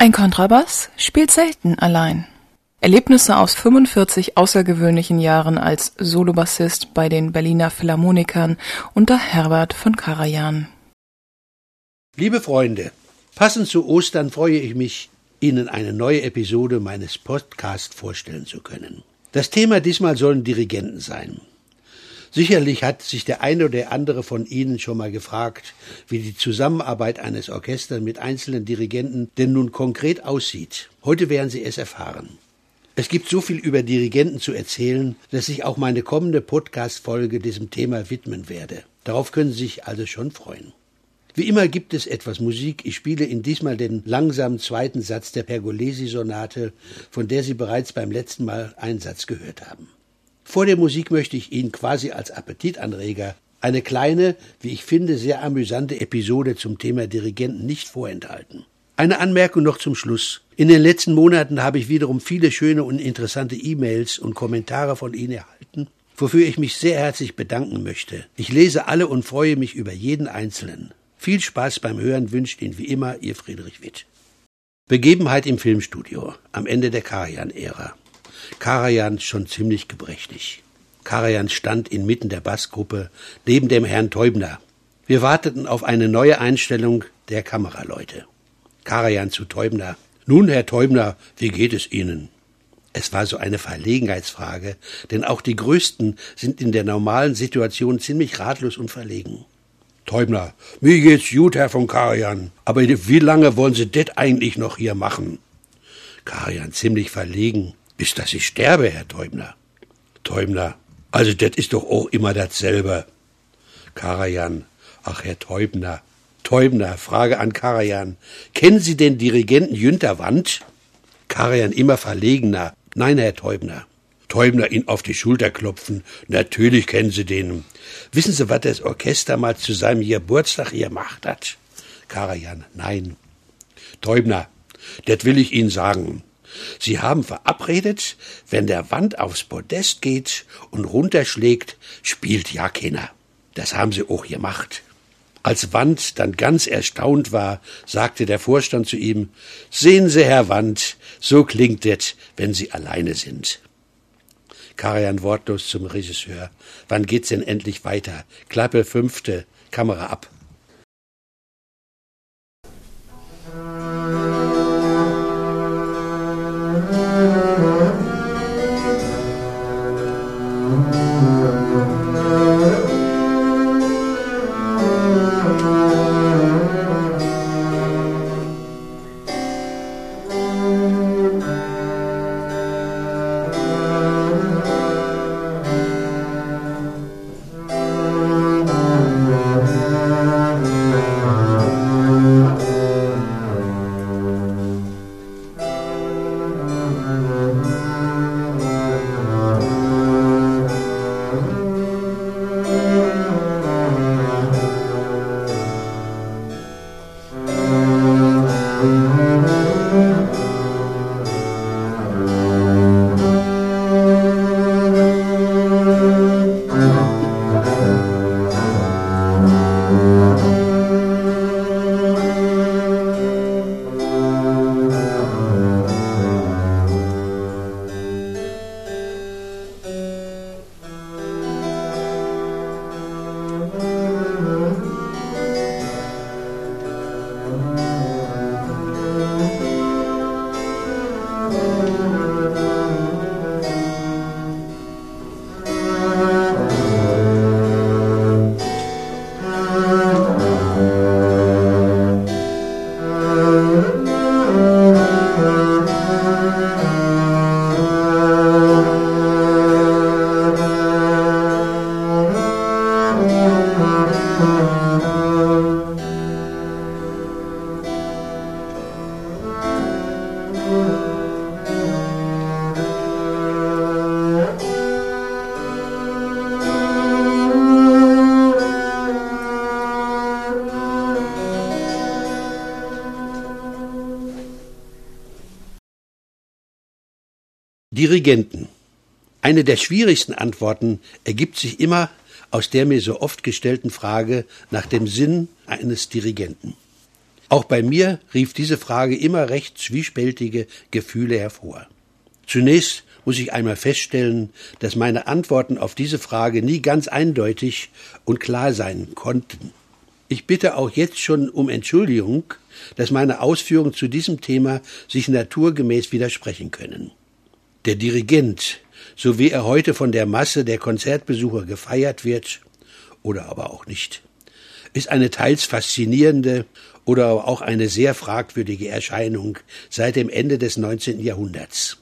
Ein Kontrabass spielt selten allein. Erlebnisse aus 45 außergewöhnlichen Jahren als Solobassist bei den Berliner Philharmonikern unter Herbert von Karajan. Liebe Freunde, passend zu Ostern freue ich mich, Ihnen eine neue Episode meines Podcasts vorstellen zu können. Das Thema diesmal sollen Dirigenten sein. Sicherlich hat sich der eine oder andere von Ihnen schon mal gefragt, wie die Zusammenarbeit eines Orchesters mit einzelnen Dirigenten denn nun konkret aussieht. Heute werden Sie es erfahren. Es gibt so viel über Dirigenten zu erzählen, dass ich auch meine kommende Podcast-Folge diesem Thema widmen werde. Darauf können Sie sich also schon freuen. Wie immer gibt es etwas Musik. Ich spiele in diesmal den langsamen zweiten Satz der Pergolesi-Sonate, von der Sie bereits beim letzten Mal einen Satz gehört haben. Vor der Musik möchte ich Ihnen quasi als Appetitanreger eine kleine, wie ich finde, sehr amüsante Episode zum Thema Dirigenten nicht vorenthalten. Eine Anmerkung noch zum Schluss. In den letzten Monaten habe ich wiederum viele schöne und interessante E-Mails und Kommentare von Ihnen erhalten, wofür ich mich sehr herzlich bedanken möchte. Ich lese alle und freue mich über jeden einzelnen. Viel Spaß beim Hören wünscht Ihnen wie immer Ihr Friedrich Witt. Begebenheit im Filmstudio am Ende der Karajan-Ära. Karajan schon ziemlich gebrechlich. Karajan stand inmitten der Bassgruppe neben dem Herrn Teubner. Wir warteten auf eine neue Einstellung der Kameraleute. Karajan zu Teubner. Nun, Herr Teubner, wie geht es Ihnen? Es war so eine Verlegenheitsfrage, denn auch die Größten sind in der normalen Situation ziemlich ratlos und verlegen. Teubner, mir geht's gut, Herr von Karajan, aber wie lange wollen Sie das eigentlich noch hier machen? Karajan ziemlich verlegen bis dass ich sterbe, Herr Teubner. Teubner, also das ist doch auch immer dasselbe. Karajan, ach Herr Teubner, Teubner, Frage an Karajan. Kennen Sie den Dirigenten Jünter Wand? Karajan immer verlegener. Nein, Herr Teubner. Teubner ihn auf die Schulter klopfen. Natürlich kennen Sie den. Wissen Sie, was das Orchester mal zu seinem Geburtstag gemacht hat? Karajan, nein. Teubner, das will ich Ihnen sagen. Sie haben verabredet, wenn der Wand aufs Podest geht und runterschlägt, spielt ja keiner. Das haben sie auch gemacht. Als Wand dann ganz erstaunt war, sagte der Vorstand zu ihm, Sehen Sie, Herr Wand, so klingt es, wenn Sie alleine sind. Karajan wortlos zum Regisseur. Wann geht's denn endlich weiter? Klappe fünfte, Kamera ab. Dirigenten. Eine der schwierigsten Antworten ergibt sich immer aus der mir so oft gestellten Frage nach dem Sinn eines Dirigenten. Auch bei mir rief diese Frage immer recht zwiespältige Gefühle hervor. Zunächst muss ich einmal feststellen, dass meine Antworten auf diese Frage nie ganz eindeutig und klar sein konnten. Ich bitte auch jetzt schon um Entschuldigung, dass meine Ausführungen zu diesem Thema sich naturgemäß widersprechen können. Der Dirigent, so wie er heute von der Masse der Konzertbesucher gefeiert wird, oder aber auch nicht, ist eine teils faszinierende oder auch eine sehr fragwürdige Erscheinung seit dem Ende des 19. Jahrhunderts.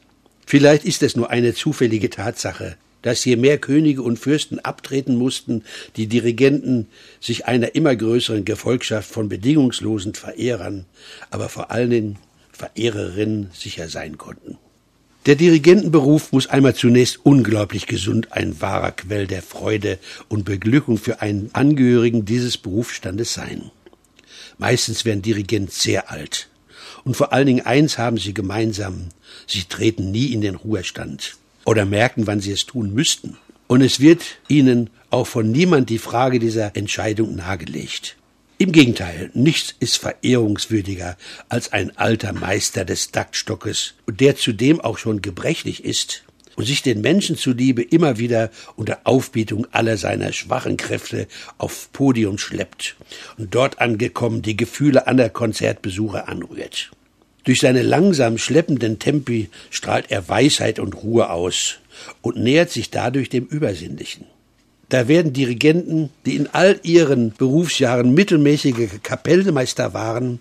Vielleicht ist es nur eine zufällige Tatsache, dass je mehr Könige und Fürsten abtreten mussten, die Dirigenten sich einer immer größeren Gefolgschaft von bedingungslosen Verehrern, aber vor allen Dingen Verehrerinnen sicher sein konnten. Der Dirigentenberuf muss einmal zunächst unglaublich gesund ein wahrer Quell der Freude und Beglückung für einen Angehörigen dieses Berufsstandes sein. Meistens werden Dirigenten sehr alt. Und vor allen Dingen eins haben sie gemeinsam. Sie treten nie in den Ruhestand oder merken, wann sie es tun müssten. Und es wird ihnen auch von niemand die Frage dieser Entscheidung nahegelegt. Im Gegenteil, nichts ist verehrungswürdiger als ein alter Meister des Taktstockes, der zudem auch schon gebrechlich ist und sich den Menschen zuliebe immer wieder unter Aufbietung aller seiner schwachen Kräfte auf Podium schleppt und dort angekommen die Gefühle anderer Konzertbesucher anrührt. Durch seine langsam schleppenden Tempi strahlt er Weisheit und Ruhe aus und nähert sich dadurch dem Übersinnlichen. Da werden Dirigenten, die in all ihren Berufsjahren mittelmäßige Kapellmeister waren,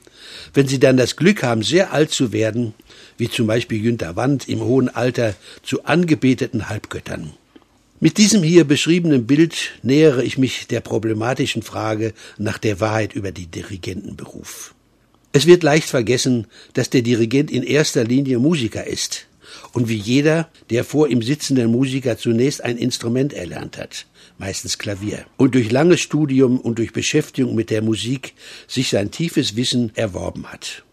wenn sie dann das Glück haben, sehr alt zu werden, wie zum Beispiel Günter Wand im hohen Alter, zu angebeteten Halbgöttern. Mit diesem hier beschriebenen Bild nähere ich mich der problematischen Frage nach der Wahrheit über die Dirigentenberuf. Es wird leicht vergessen, dass der Dirigent in erster Linie Musiker ist und wie jeder der vor ihm sitzenden Musiker zunächst ein Instrument erlernt hat, meistens Klavier, und durch langes Studium und durch Beschäftigung mit der Musik sich sein tiefes Wissen erworben hat.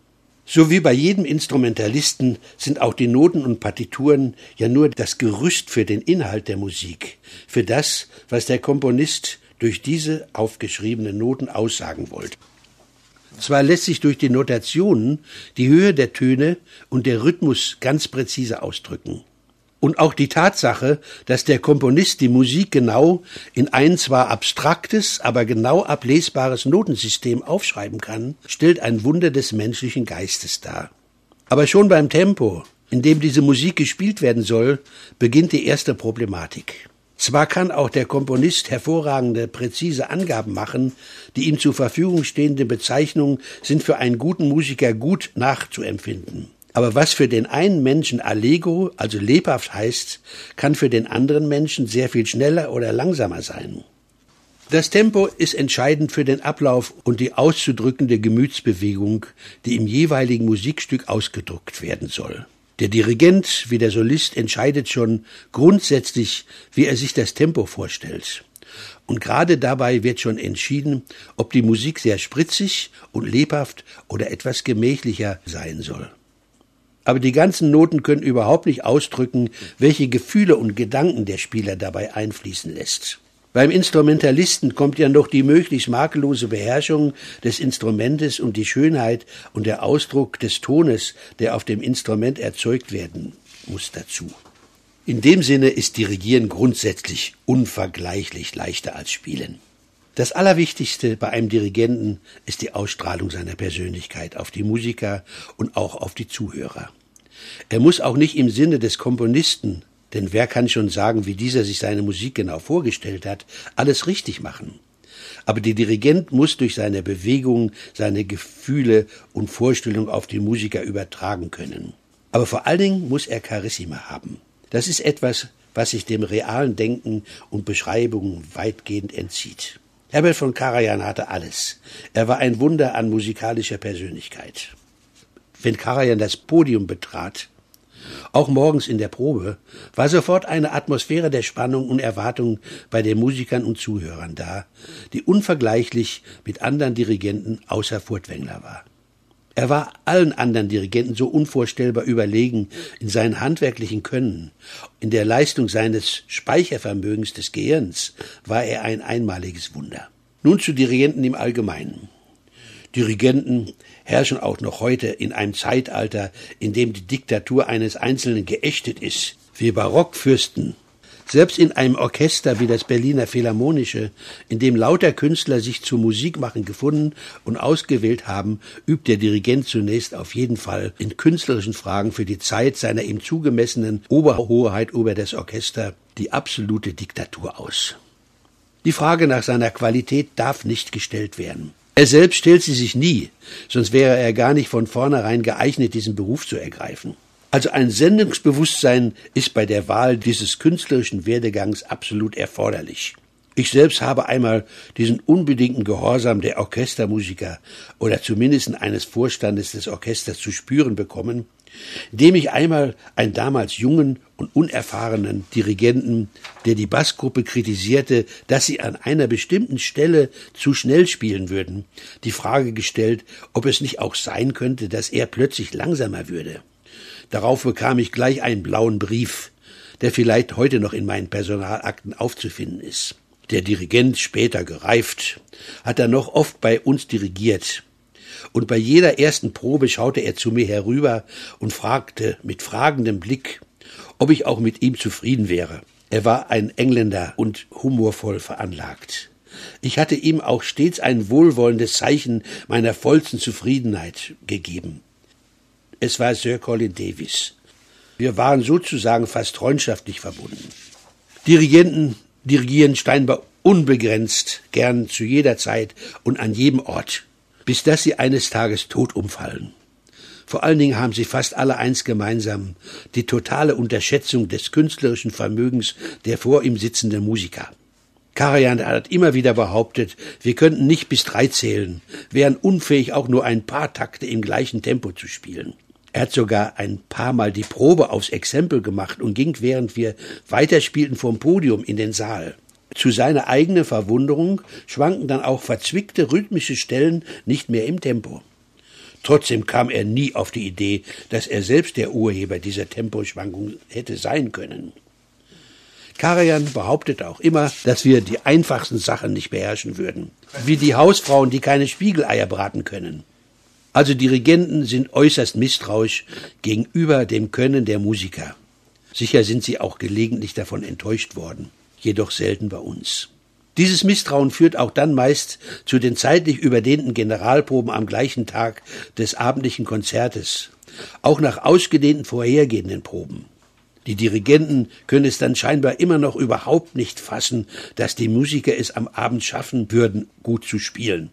So wie bei jedem Instrumentalisten sind auch die Noten und Partituren ja nur das Gerüst für den Inhalt der Musik, für das, was der Komponist durch diese aufgeschriebenen Noten aussagen wollte. Zwar lässt sich durch die Notationen die Höhe der Töne und der Rhythmus ganz präzise ausdrücken. Und auch die Tatsache, dass der Komponist die Musik genau in ein zwar abstraktes, aber genau ablesbares Notensystem aufschreiben kann, stellt ein Wunder des menschlichen Geistes dar. Aber schon beim Tempo, in dem diese Musik gespielt werden soll, beginnt die erste Problematik. Zwar kann auch der Komponist hervorragende, präzise Angaben machen, die ihm zur Verfügung stehenden Bezeichnungen sind für einen guten Musiker gut nachzuempfinden. Aber was für den einen Menschen allegro, also lebhaft heißt, kann für den anderen Menschen sehr viel schneller oder langsamer sein. Das Tempo ist entscheidend für den Ablauf und die auszudrückende Gemütsbewegung, die im jeweiligen Musikstück ausgedrückt werden soll. Der Dirigent wie der Solist entscheidet schon grundsätzlich, wie er sich das Tempo vorstellt. Und gerade dabei wird schon entschieden, ob die Musik sehr spritzig und lebhaft oder etwas gemächlicher sein soll. Aber die ganzen Noten können überhaupt nicht ausdrücken, welche Gefühle und Gedanken der Spieler dabei einfließen lässt. Beim Instrumentalisten kommt ja noch die möglichst makellose Beherrschung des Instrumentes und die Schönheit und der Ausdruck des Tones, der auf dem Instrument erzeugt werden muss, dazu. In dem Sinne ist Dirigieren grundsätzlich unvergleichlich leichter als Spielen. Das Allerwichtigste bei einem Dirigenten ist die Ausstrahlung seiner Persönlichkeit auf die Musiker und auch auf die Zuhörer. Er muss auch nicht im Sinne des Komponisten, denn wer kann schon sagen, wie dieser sich seine Musik genau vorgestellt hat, alles richtig machen. Aber der Dirigent muss durch seine Bewegungen seine Gefühle und Vorstellungen auf die Musiker übertragen können. Aber vor allen Dingen muss er Charissima haben. Das ist etwas, was sich dem realen Denken und Beschreibungen weitgehend entzieht. Herbert von Karajan hatte alles. Er war ein Wunder an musikalischer Persönlichkeit. Wenn Karajan das Podium betrat, auch morgens in der Probe, war sofort eine Atmosphäre der Spannung und Erwartung bei den Musikern und Zuhörern da, die unvergleichlich mit anderen Dirigenten außer Furtwängler war. Er war allen anderen Dirigenten so unvorstellbar überlegen in seinen handwerklichen Können, in der Leistung seines Speichervermögens des Gehirns war er ein einmaliges Wunder. Nun zu Dirigenten im Allgemeinen. Dirigenten herrschen auch noch heute in einem Zeitalter, in dem die Diktatur eines Einzelnen geächtet ist. Wir Barockfürsten selbst in einem Orchester wie das Berliner Philharmonische, in dem lauter Künstler sich zu Musikmachen gefunden und ausgewählt haben, übt der Dirigent zunächst auf jeden Fall in künstlerischen Fragen für die Zeit seiner ihm zugemessenen Oberhoheit über das Orchester die absolute Diktatur aus. Die Frage nach seiner Qualität darf nicht gestellt werden. Er selbst stellt sie sich nie, sonst wäre er gar nicht von vornherein geeignet, diesen Beruf zu ergreifen. Also ein Sendungsbewusstsein ist bei der Wahl dieses künstlerischen Werdegangs absolut erforderlich. Ich selbst habe einmal diesen unbedingten Gehorsam der Orchestermusiker oder zumindest eines Vorstandes des Orchesters zu spüren bekommen, indem ich einmal einen damals jungen und unerfahrenen Dirigenten, der die Bassgruppe kritisierte, dass sie an einer bestimmten Stelle zu schnell spielen würden, die Frage gestellt, ob es nicht auch sein könnte, dass er plötzlich langsamer würde. Darauf bekam ich gleich einen blauen Brief, der vielleicht heute noch in meinen Personalakten aufzufinden ist. Der Dirigent, später gereift, hat er noch oft bei uns dirigiert. Und bei jeder ersten Probe schaute er zu mir herüber und fragte mit fragendem Blick, ob ich auch mit ihm zufrieden wäre. Er war ein Engländer und humorvoll veranlagt. Ich hatte ihm auch stets ein wohlwollendes Zeichen meiner vollsten Zufriedenheit gegeben. Es war Sir Colin Davis. Wir waren sozusagen fast freundschaftlich verbunden. Dirigenten dirigieren scheinbar unbegrenzt, gern zu jeder Zeit und an jedem Ort, bis dass sie eines Tages tot umfallen. Vor allen Dingen haben sie fast alle eins gemeinsam, die totale Unterschätzung des künstlerischen Vermögens der vor ihm sitzenden Musiker. Karajan hat immer wieder behauptet, wir könnten nicht bis drei zählen, wären unfähig, auch nur ein paar Takte im gleichen Tempo zu spielen. Er hat sogar ein paar Mal die Probe aufs Exempel gemacht und ging, während wir weiterspielten, vom Podium in den Saal. Zu seiner eigenen Verwunderung schwanken dann auch verzwickte rhythmische Stellen nicht mehr im Tempo. Trotzdem kam er nie auf die Idee, dass er selbst der Urheber dieser Temposchwankung hätte sein können. Karajan behauptet auch immer, dass wir die einfachsten Sachen nicht beherrschen würden, wie die Hausfrauen, die keine Spiegeleier braten können. Also Dirigenten sind äußerst misstrauisch gegenüber dem Können der Musiker. Sicher sind sie auch gelegentlich davon enttäuscht worden, jedoch selten bei uns. Dieses Misstrauen führt auch dann meist zu den zeitlich überdehnten Generalproben am gleichen Tag des abendlichen Konzertes, auch nach ausgedehnten vorhergehenden Proben. Die Dirigenten können es dann scheinbar immer noch überhaupt nicht fassen, dass die Musiker es am Abend schaffen würden, gut zu spielen.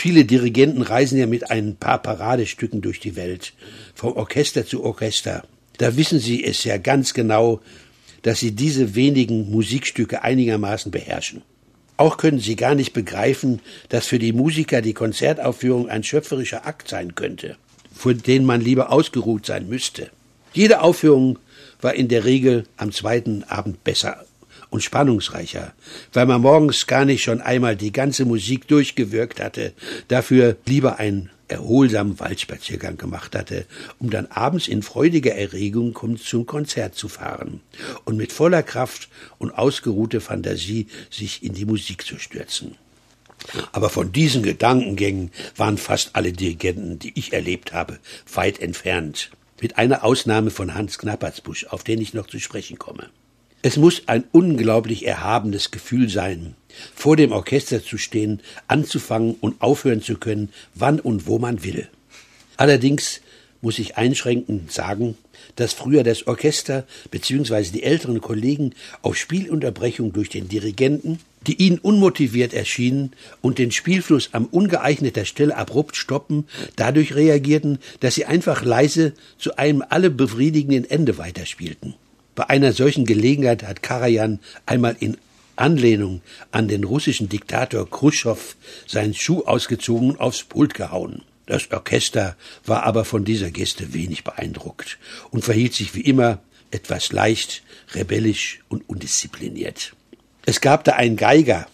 Viele Dirigenten reisen ja mit ein paar Paradestücken durch die Welt, vom Orchester zu Orchester. Da wissen sie es ja ganz genau, dass sie diese wenigen Musikstücke einigermaßen beherrschen. Auch können sie gar nicht begreifen, dass für die Musiker die Konzertaufführung ein schöpferischer Akt sein könnte, für den man lieber ausgeruht sein müsste. Jede Aufführung war in der Regel am zweiten Abend besser und spannungsreicher, weil man morgens gar nicht schon einmal die ganze Musik durchgewirkt hatte, dafür lieber einen erholsamen Waldspaziergang gemacht hatte, um dann abends in freudiger Erregung zum Konzert zu fahren und mit voller Kraft und ausgeruhter Fantasie sich in die Musik zu stürzen. Aber von diesen Gedankengängen waren fast alle Dirigenten, die ich erlebt habe, weit entfernt. Mit einer Ausnahme von Hans Knappertsbusch, auf den ich noch zu sprechen komme. Es muss ein unglaublich erhabenes Gefühl sein, vor dem Orchester zu stehen, anzufangen und aufhören zu können, wann und wo man will. Allerdings muss ich einschränkend sagen, dass früher das Orchester bzw. die älteren Kollegen auf Spielunterbrechung durch den Dirigenten, die ihnen unmotiviert erschienen und den Spielfluss am ungeeigneter Stelle abrupt stoppen, dadurch reagierten, dass sie einfach leise zu einem alle befriedigenden Ende weiterspielten. Bei einer solchen Gelegenheit hat Karajan einmal in Anlehnung an den russischen Diktator Khrushchev seinen Schuh ausgezogen und aufs Pult gehauen. Das Orchester war aber von dieser Geste wenig beeindruckt und verhielt sich wie immer etwas leicht, rebellisch und undiszipliniert. Es gab da einen Geiger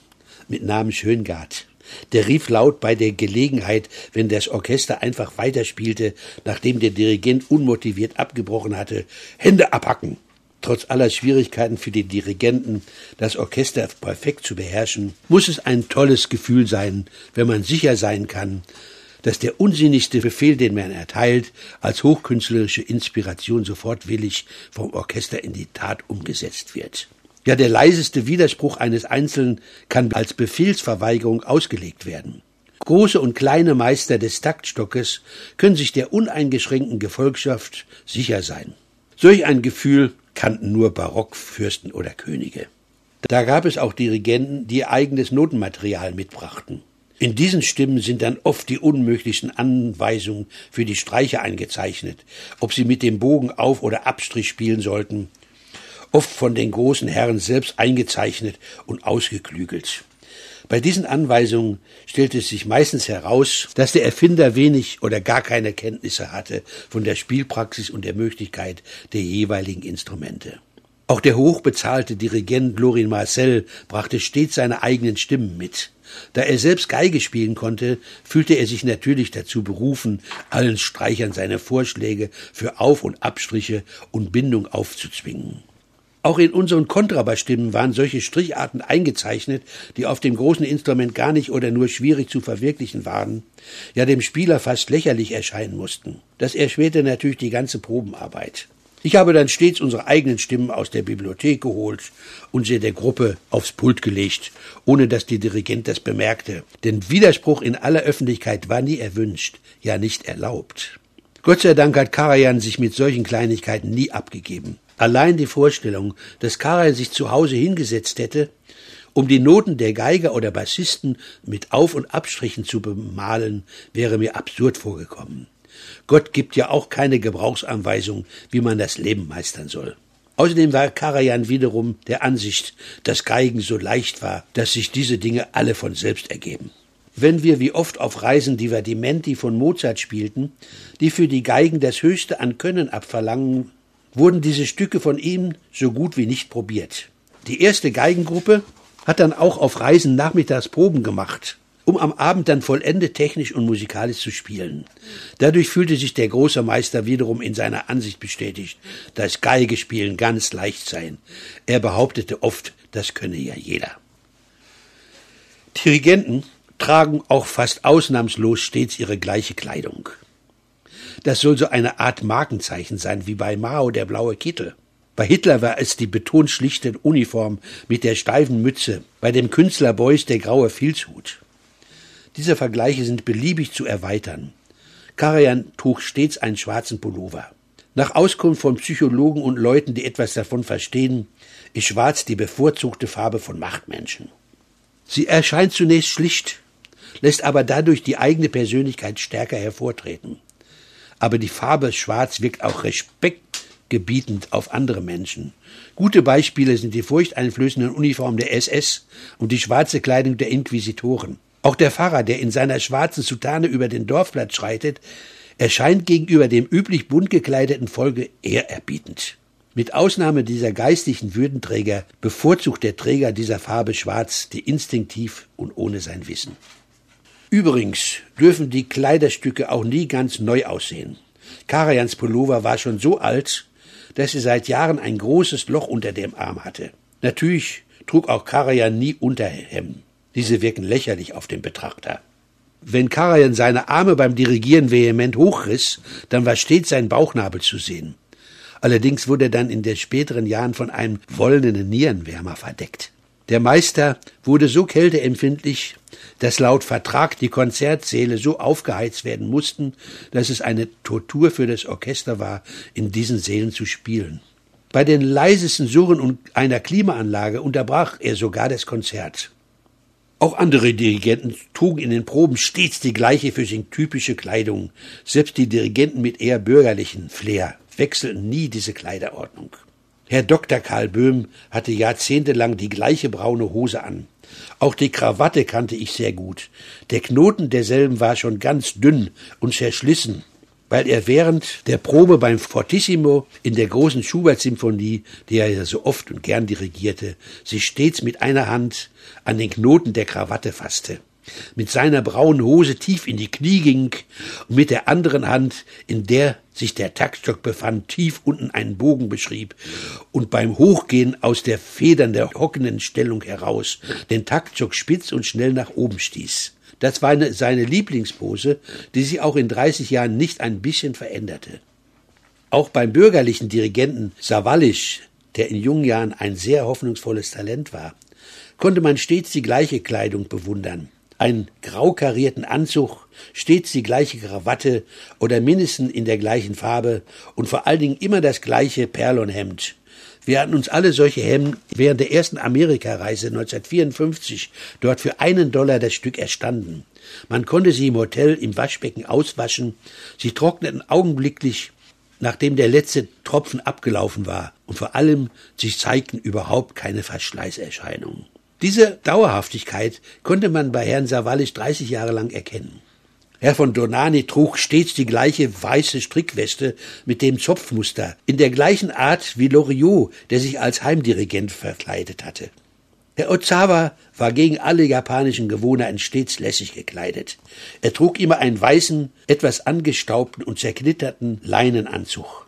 mit Namen Schöngard, Der rief laut bei der Gelegenheit, wenn das Orchester einfach weiterspielte, nachdem der Dirigent unmotiviert abgebrochen hatte, Hände abhacken. Trotz aller Schwierigkeiten für die Dirigenten, das Orchester perfekt zu beherrschen, muss es ein tolles Gefühl sein, wenn man sicher sein kann, dass der unsinnigste Befehl, den man erteilt, als hochkünstlerische Inspiration sofort willig vom Orchester in die Tat umgesetzt wird. Ja, der leiseste Widerspruch eines Einzelnen kann als Befehlsverweigerung ausgelegt werden. Große und kleine Meister des Taktstockes können sich der uneingeschränkten Gefolgschaft sicher sein. Solch ein Gefühl kannten nur Barockfürsten oder Könige. Da gab es auch Dirigenten, die ihr eigenes Notenmaterial mitbrachten. In diesen Stimmen sind dann oft die unmöglichsten Anweisungen für die Streicher eingezeichnet, ob sie mit dem Bogen auf oder Abstrich spielen sollten, oft von den großen Herren selbst eingezeichnet und ausgeklügelt. Bei diesen Anweisungen stellte es sich meistens heraus, dass der Erfinder wenig oder gar keine Kenntnisse hatte von der Spielpraxis und der Möglichkeit der jeweiligen Instrumente. Auch der hochbezahlte Dirigent Lorin Marcel brachte stets seine eigenen Stimmen mit. Da er selbst Geige spielen konnte, fühlte er sich natürlich dazu berufen, allen Streichern seine Vorschläge für Auf- und Abstriche und Bindung aufzuzwingen. Auch in unseren Kontrabassstimmen waren solche Stricharten eingezeichnet, die auf dem großen Instrument gar nicht oder nur schwierig zu verwirklichen waren, ja dem Spieler fast lächerlich erscheinen mussten. Das erschwerte natürlich die ganze Probenarbeit. Ich habe dann stets unsere eigenen Stimmen aus der Bibliothek geholt und sie der Gruppe aufs Pult gelegt, ohne dass die Dirigent das bemerkte. Denn Widerspruch in aller Öffentlichkeit war nie erwünscht, ja nicht erlaubt. Gott sei Dank hat Karajan sich mit solchen Kleinigkeiten nie abgegeben. Allein die Vorstellung, dass Karel sich zu Hause hingesetzt hätte, um die Noten der Geiger oder Bassisten mit Auf- und Abstrichen zu bemalen, wäre mir absurd vorgekommen. Gott gibt ja auch keine Gebrauchsanweisung, wie man das Leben meistern soll. Außerdem war Karajan wiederum der Ansicht, dass Geigen so leicht war, dass sich diese Dinge alle von selbst ergeben. Wenn wir wie oft auf Reisen die Verdimenti von Mozart spielten, die für die Geigen das Höchste an Können abverlangen, wurden diese Stücke von ihm so gut wie nicht probiert. Die erste Geigengruppe hat dann auch auf Reisen nachmittags Proben gemacht, um am Abend dann vollendet technisch und musikalisch zu spielen. Dadurch fühlte sich der große Meister wiederum in seiner Ansicht bestätigt, dass Geige spielen ganz leicht sei. Er behauptete oft, das könne ja jeder. Dirigenten tragen auch fast ausnahmslos stets ihre gleiche Kleidung. Das soll so eine Art Markenzeichen sein, wie bei Mao der blaue Kittel. Bei Hitler war es die betont schlichte Uniform mit der steifen Mütze, bei dem Künstler Beuys der graue Filzhut. Diese Vergleiche sind beliebig zu erweitern. Karajan trug stets einen schwarzen Pullover. Nach Auskunft von Psychologen und Leuten, die etwas davon verstehen, ist Schwarz die bevorzugte Farbe von Machtmenschen. Sie erscheint zunächst schlicht, lässt aber dadurch die eigene Persönlichkeit stärker hervortreten aber die Farbe Schwarz wirkt auch respektgebietend auf andere Menschen. Gute Beispiele sind die furchteinflößenden Uniformen der SS und die schwarze Kleidung der Inquisitoren. Auch der Pfarrer, der in seiner schwarzen Soutane über den Dorfplatz schreitet, erscheint gegenüber dem üblich bunt gekleideten Volke ehrerbietend. Mit Ausnahme dieser geistlichen Würdenträger bevorzugt der Träger dieser Farbe Schwarz die instinktiv und ohne sein Wissen. Übrigens dürfen die Kleiderstücke auch nie ganz neu aussehen. Karajans Pullover war schon so alt, dass sie seit Jahren ein großes Loch unter dem Arm hatte. Natürlich trug auch Karajan nie Unterhemden. Diese wirken lächerlich auf den Betrachter. Wenn Karajan seine Arme beim Dirigieren vehement hochriss, dann war stets sein Bauchnabel zu sehen. Allerdings wurde er dann in den späteren Jahren von einem wollenden Nierenwärmer verdeckt. Der Meister wurde so kälteempfindlich, dass laut Vertrag die Konzertsäle so aufgeheizt werden mussten, dass es eine Tortur für das Orchester war, in diesen Sälen zu spielen. Bei den leisesten Surren und einer Klimaanlage unterbrach er sogar das Konzert. Auch andere Dirigenten trugen in den Proben stets die gleiche für sich typische Kleidung. Selbst die Dirigenten mit eher bürgerlichen Flair wechselten nie diese Kleiderordnung. Herr Dr. Karl Böhm hatte jahrzehntelang die gleiche braune Hose an. Auch die Krawatte kannte ich sehr gut. Der Knoten derselben war schon ganz dünn und zerschlissen, weil er während der Probe beim Fortissimo in der großen Schubert-Symphonie, die er ja so oft und gern dirigierte, sich stets mit einer Hand an den Knoten der Krawatte fasste. mit seiner braunen Hose tief in die Knie ging und mit der anderen Hand, in der sich der Taktstock befand, tief unten einen Bogen beschrieb und beim Hochgehen aus der Federn der hockenden Stellung heraus den Taktstock spitz und schnell nach oben stieß. Das war eine, seine Lieblingspose, die sich auch in 30 Jahren nicht ein bisschen veränderte. Auch beim bürgerlichen Dirigenten Savalisch, der in jungen Jahren ein sehr hoffnungsvolles Talent war, konnte man stets die gleiche Kleidung bewundern einen grau karierten Anzug, stets die gleiche Krawatte oder mindestens in der gleichen Farbe und vor allen Dingen immer das gleiche Perlonhemd. Wir hatten uns alle solche Hemden während der ersten Amerikareise 1954 dort für einen Dollar das Stück erstanden. Man konnte sie im Hotel im Waschbecken auswaschen, sie trockneten augenblicklich, nachdem der letzte Tropfen abgelaufen war, und vor allem sich zeigten überhaupt keine Verschleißerscheinungen. Diese Dauerhaftigkeit konnte man bei Herrn Sawallisch 30 Jahre lang erkennen. Herr von Donani trug stets die gleiche weiße Strickweste mit dem Zopfmuster, in der gleichen Art wie Loriot, der sich als Heimdirigent verkleidet hatte. Herr Ozawa war gegen alle japanischen Gewohnheiten stets lässig gekleidet. Er trug immer einen weißen, etwas angestaubten und zerknitterten Leinenanzug.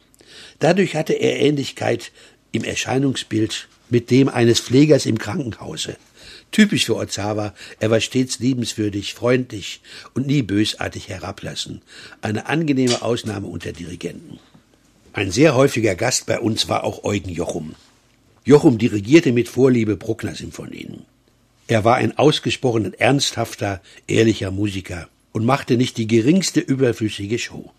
Dadurch hatte er Ähnlichkeit im Erscheinungsbild mit dem eines Pflegers im Krankenhause. Typisch für Ozawa, er war stets liebenswürdig, freundlich und nie bösartig herablassen. Eine angenehme Ausnahme unter Dirigenten. Ein sehr häufiger Gast bei uns war auch Eugen Jochum. Jochum dirigierte mit Vorliebe Bruckner-Symphonien. Er war ein ausgesprochen ernsthafter, ehrlicher Musiker und machte nicht die geringste überflüssige Show.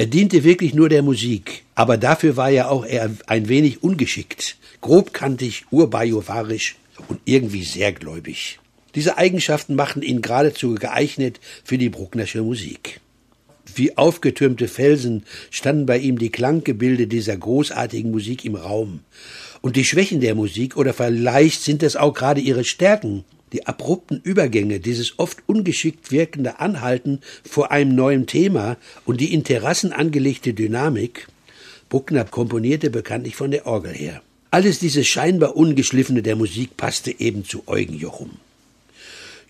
Er diente wirklich nur der Musik, aber dafür war er auch eher ein wenig ungeschickt, grobkantig, urbajovarisch und irgendwie sehr gläubig. Diese Eigenschaften machten ihn geradezu geeignet für die Brucknersche Musik. Wie aufgetürmte Felsen standen bei ihm die Klanggebilde dieser großartigen Musik im Raum. Und die Schwächen der Musik, oder vielleicht sind es auch gerade ihre Stärken, die abrupten Übergänge, dieses oft ungeschickt wirkende Anhalten vor einem neuen Thema und die in Terrassen angelegte Dynamik, Bruckner komponierte bekanntlich von der Orgel her. Alles dieses scheinbar Ungeschliffene der Musik passte eben zu Eugen Jochum.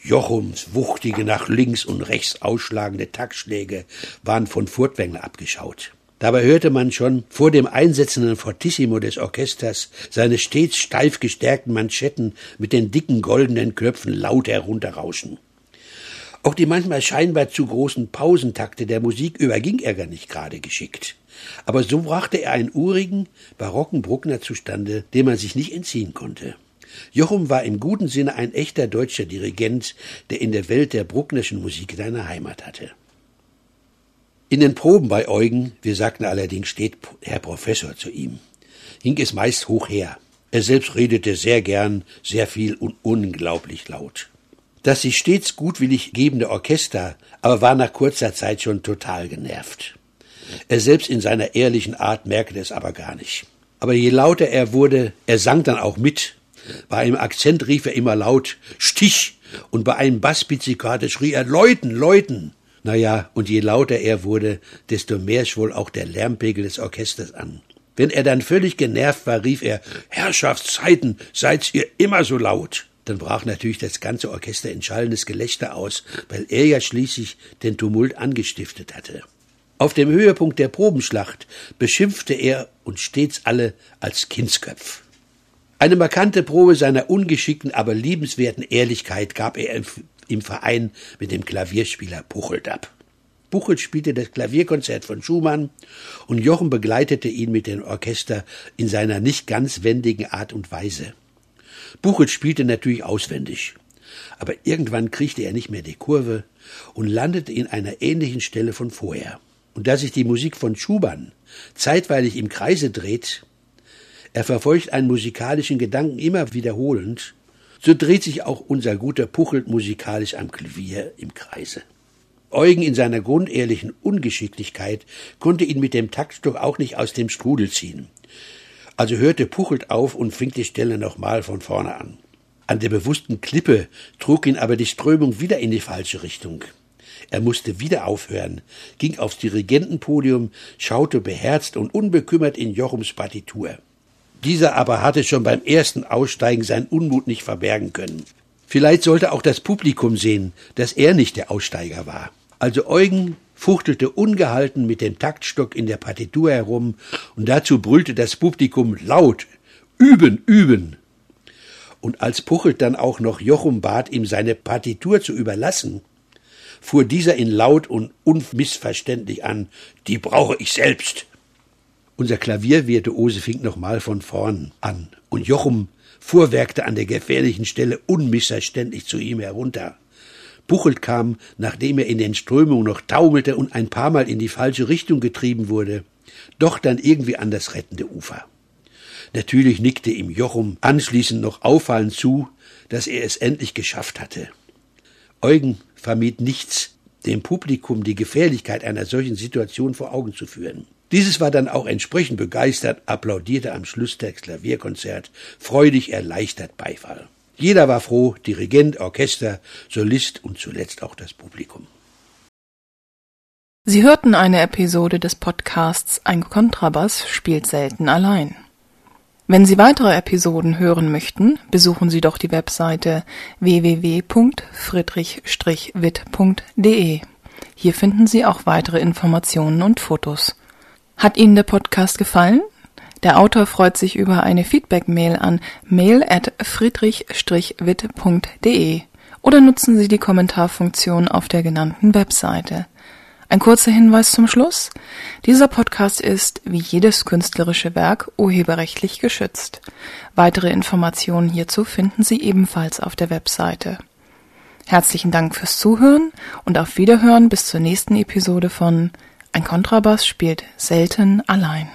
Jochums wuchtige, nach links und rechts ausschlagende Taktschläge waren von Furtwängler abgeschaut. Dabei hörte man schon vor dem einsetzenden Fortissimo des Orchesters seine stets steif gestärkten Manschetten mit den dicken goldenen Knöpfen laut herunterrauschen. Auch die manchmal scheinbar zu großen Pausentakte der Musik überging er gar nicht gerade geschickt. Aber so brachte er einen urigen, barocken Bruckner zustande, dem man sich nicht entziehen konnte. Jochum war im guten Sinne ein echter deutscher Dirigent, der in der Welt der Brucknerschen Musik seine Heimat hatte. In den Proben bei Eugen, wir sagten allerdings steht Herr Professor zu ihm, hing es meist hoch her. Er selbst redete sehr gern, sehr viel und unglaublich laut. Das sich stets gutwillig gebende Orchester aber war nach kurzer Zeit schon total genervt. Er selbst in seiner ehrlichen Art merkte es aber gar nicht. Aber je lauter er wurde, er sang dann auch mit. Bei einem Akzent rief er immer laut Stich und bei einem Basspizzicato schrie er Läuten, Läuten. Naja, und je lauter er wurde, desto mehr schwoll auch der Lärmpegel des Orchesters an. Wenn er dann völlig genervt war, rief er Herrschaftszeiten, seid ihr immer so laut. Dann brach natürlich das ganze Orchester in schallendes Gelächter aus, weil er ja schließlich den Tumult angestiftet hatte. Auf dem Höhepunkt der Probenschlacht beschimpfte er uns stets alle als Kindsköpf. Eine markante Probe seiner ungeschickten, aber liebenswerten Ehrlichkeit gab er im Verein mit dem Klavierspieler Puchelt ab. Buchelt spielte das Klavierkonzert von Schumann und Jochen begleitete ihn mit dem Orchester in seiner nicht ganz wendigen Art und Weise. Buchelt spielte natürlich auswendig, aber irgendwann kriegte er nicht mehr die Kurve und landete in einer ähnlichen Stelle von vorher und da sich die Musik von Schumann zeitweilig im Kreise dreht, er verfolgt einen musikalischen Gedanken immer wiederholend, so dreht sich auch unser guter Puchelt musikalisch am Klavier im Kreise. Eugen in seiner grundehrlichen Ungeschicklichkeit konnte ihn mit dem Taktstock auch nicht aus dem Strudel ziehen. Also hörte Puchelt auf und fing die Stelle nochmal von vorne an. An der bewussten Klippe trug ihn aber die Strömung wieder in die falsche Richtung. Er musste wieder aufhören, ging aufs Dirigentenpodium, schaute beherzt und unbekümmert in Jochums Partitur. Dieser aber hatte schon beim ersten Aussteigen seinen Unmut nicht verbergen können. Vielleicht sollte auch das Publikum sehen, dass er nicht der Aussteiger war. Also Eugen fuchtelte ungehalten mit dem Taktstock in der Partitur herum und dazu brüllte das Publikum laut Üben, üben. Und als Puchelt dann auch noch Jochum bat, ihm seine Partitur zu überlassen, fuhr dieser ihn laut und unmissverständlich an Die brauche ich selbst. Unser Klaviervirtuose fing nochmal von vorn an, und Jochum fuhrwerkte an der gefährlichen Stelle unmissverständlich zu ihm herunter. Buchelt kam, nachdem er in den Strömungen noch taumelte und ein paar Mal in die falsche Richtung getrieben wurde, doch dann irgendwie an das rettende Ufer. Natürlich nickte ihm Jochum anschließend noch auffallend zu, dass er es endlich geschafft hatte. Eugen vermied nichts, dem Publikum die Gefährlichkeit einer solchen Situation vor Augen zu führen. Dieses war dann auch entsprechend begeistert, applaudierte am Schluss der Klavierkonzert freudig erleichtert Beifall. Jeder war froh, Dirigent, Orchester, Solist und zuletzt auch das Publikum. Sie hörten eine Episode des Podcasts Ein Kontrabass spielt selten allein. Wenn Sie weitere Episoden hören möchten, besuchen Sie doch die Webseite www.friedrich-witt.de. Hier finden Sie auch weitere Informationen und Fotos. Hat Ihnen der Podcast gefallen? Der Autor freut sich über eine Feedback-Mail an mail at friedrich-witt.de oder nutzen Sie die Kommentarfunktion auf der genannten Webseite. Ein kurzer Hinweis zum Schluss. Dieser Podcast ist, wie jedes künstlerische Werk, urheberrechtlich geschützt. Weitere Informationen hierzu finden Sie ebenfalls auf der Webseite. Herzlichen Dank fürs Zuhören und auf Wiederhören bis zur nächsten Episode von Ein Kontrabass spielt selten allein.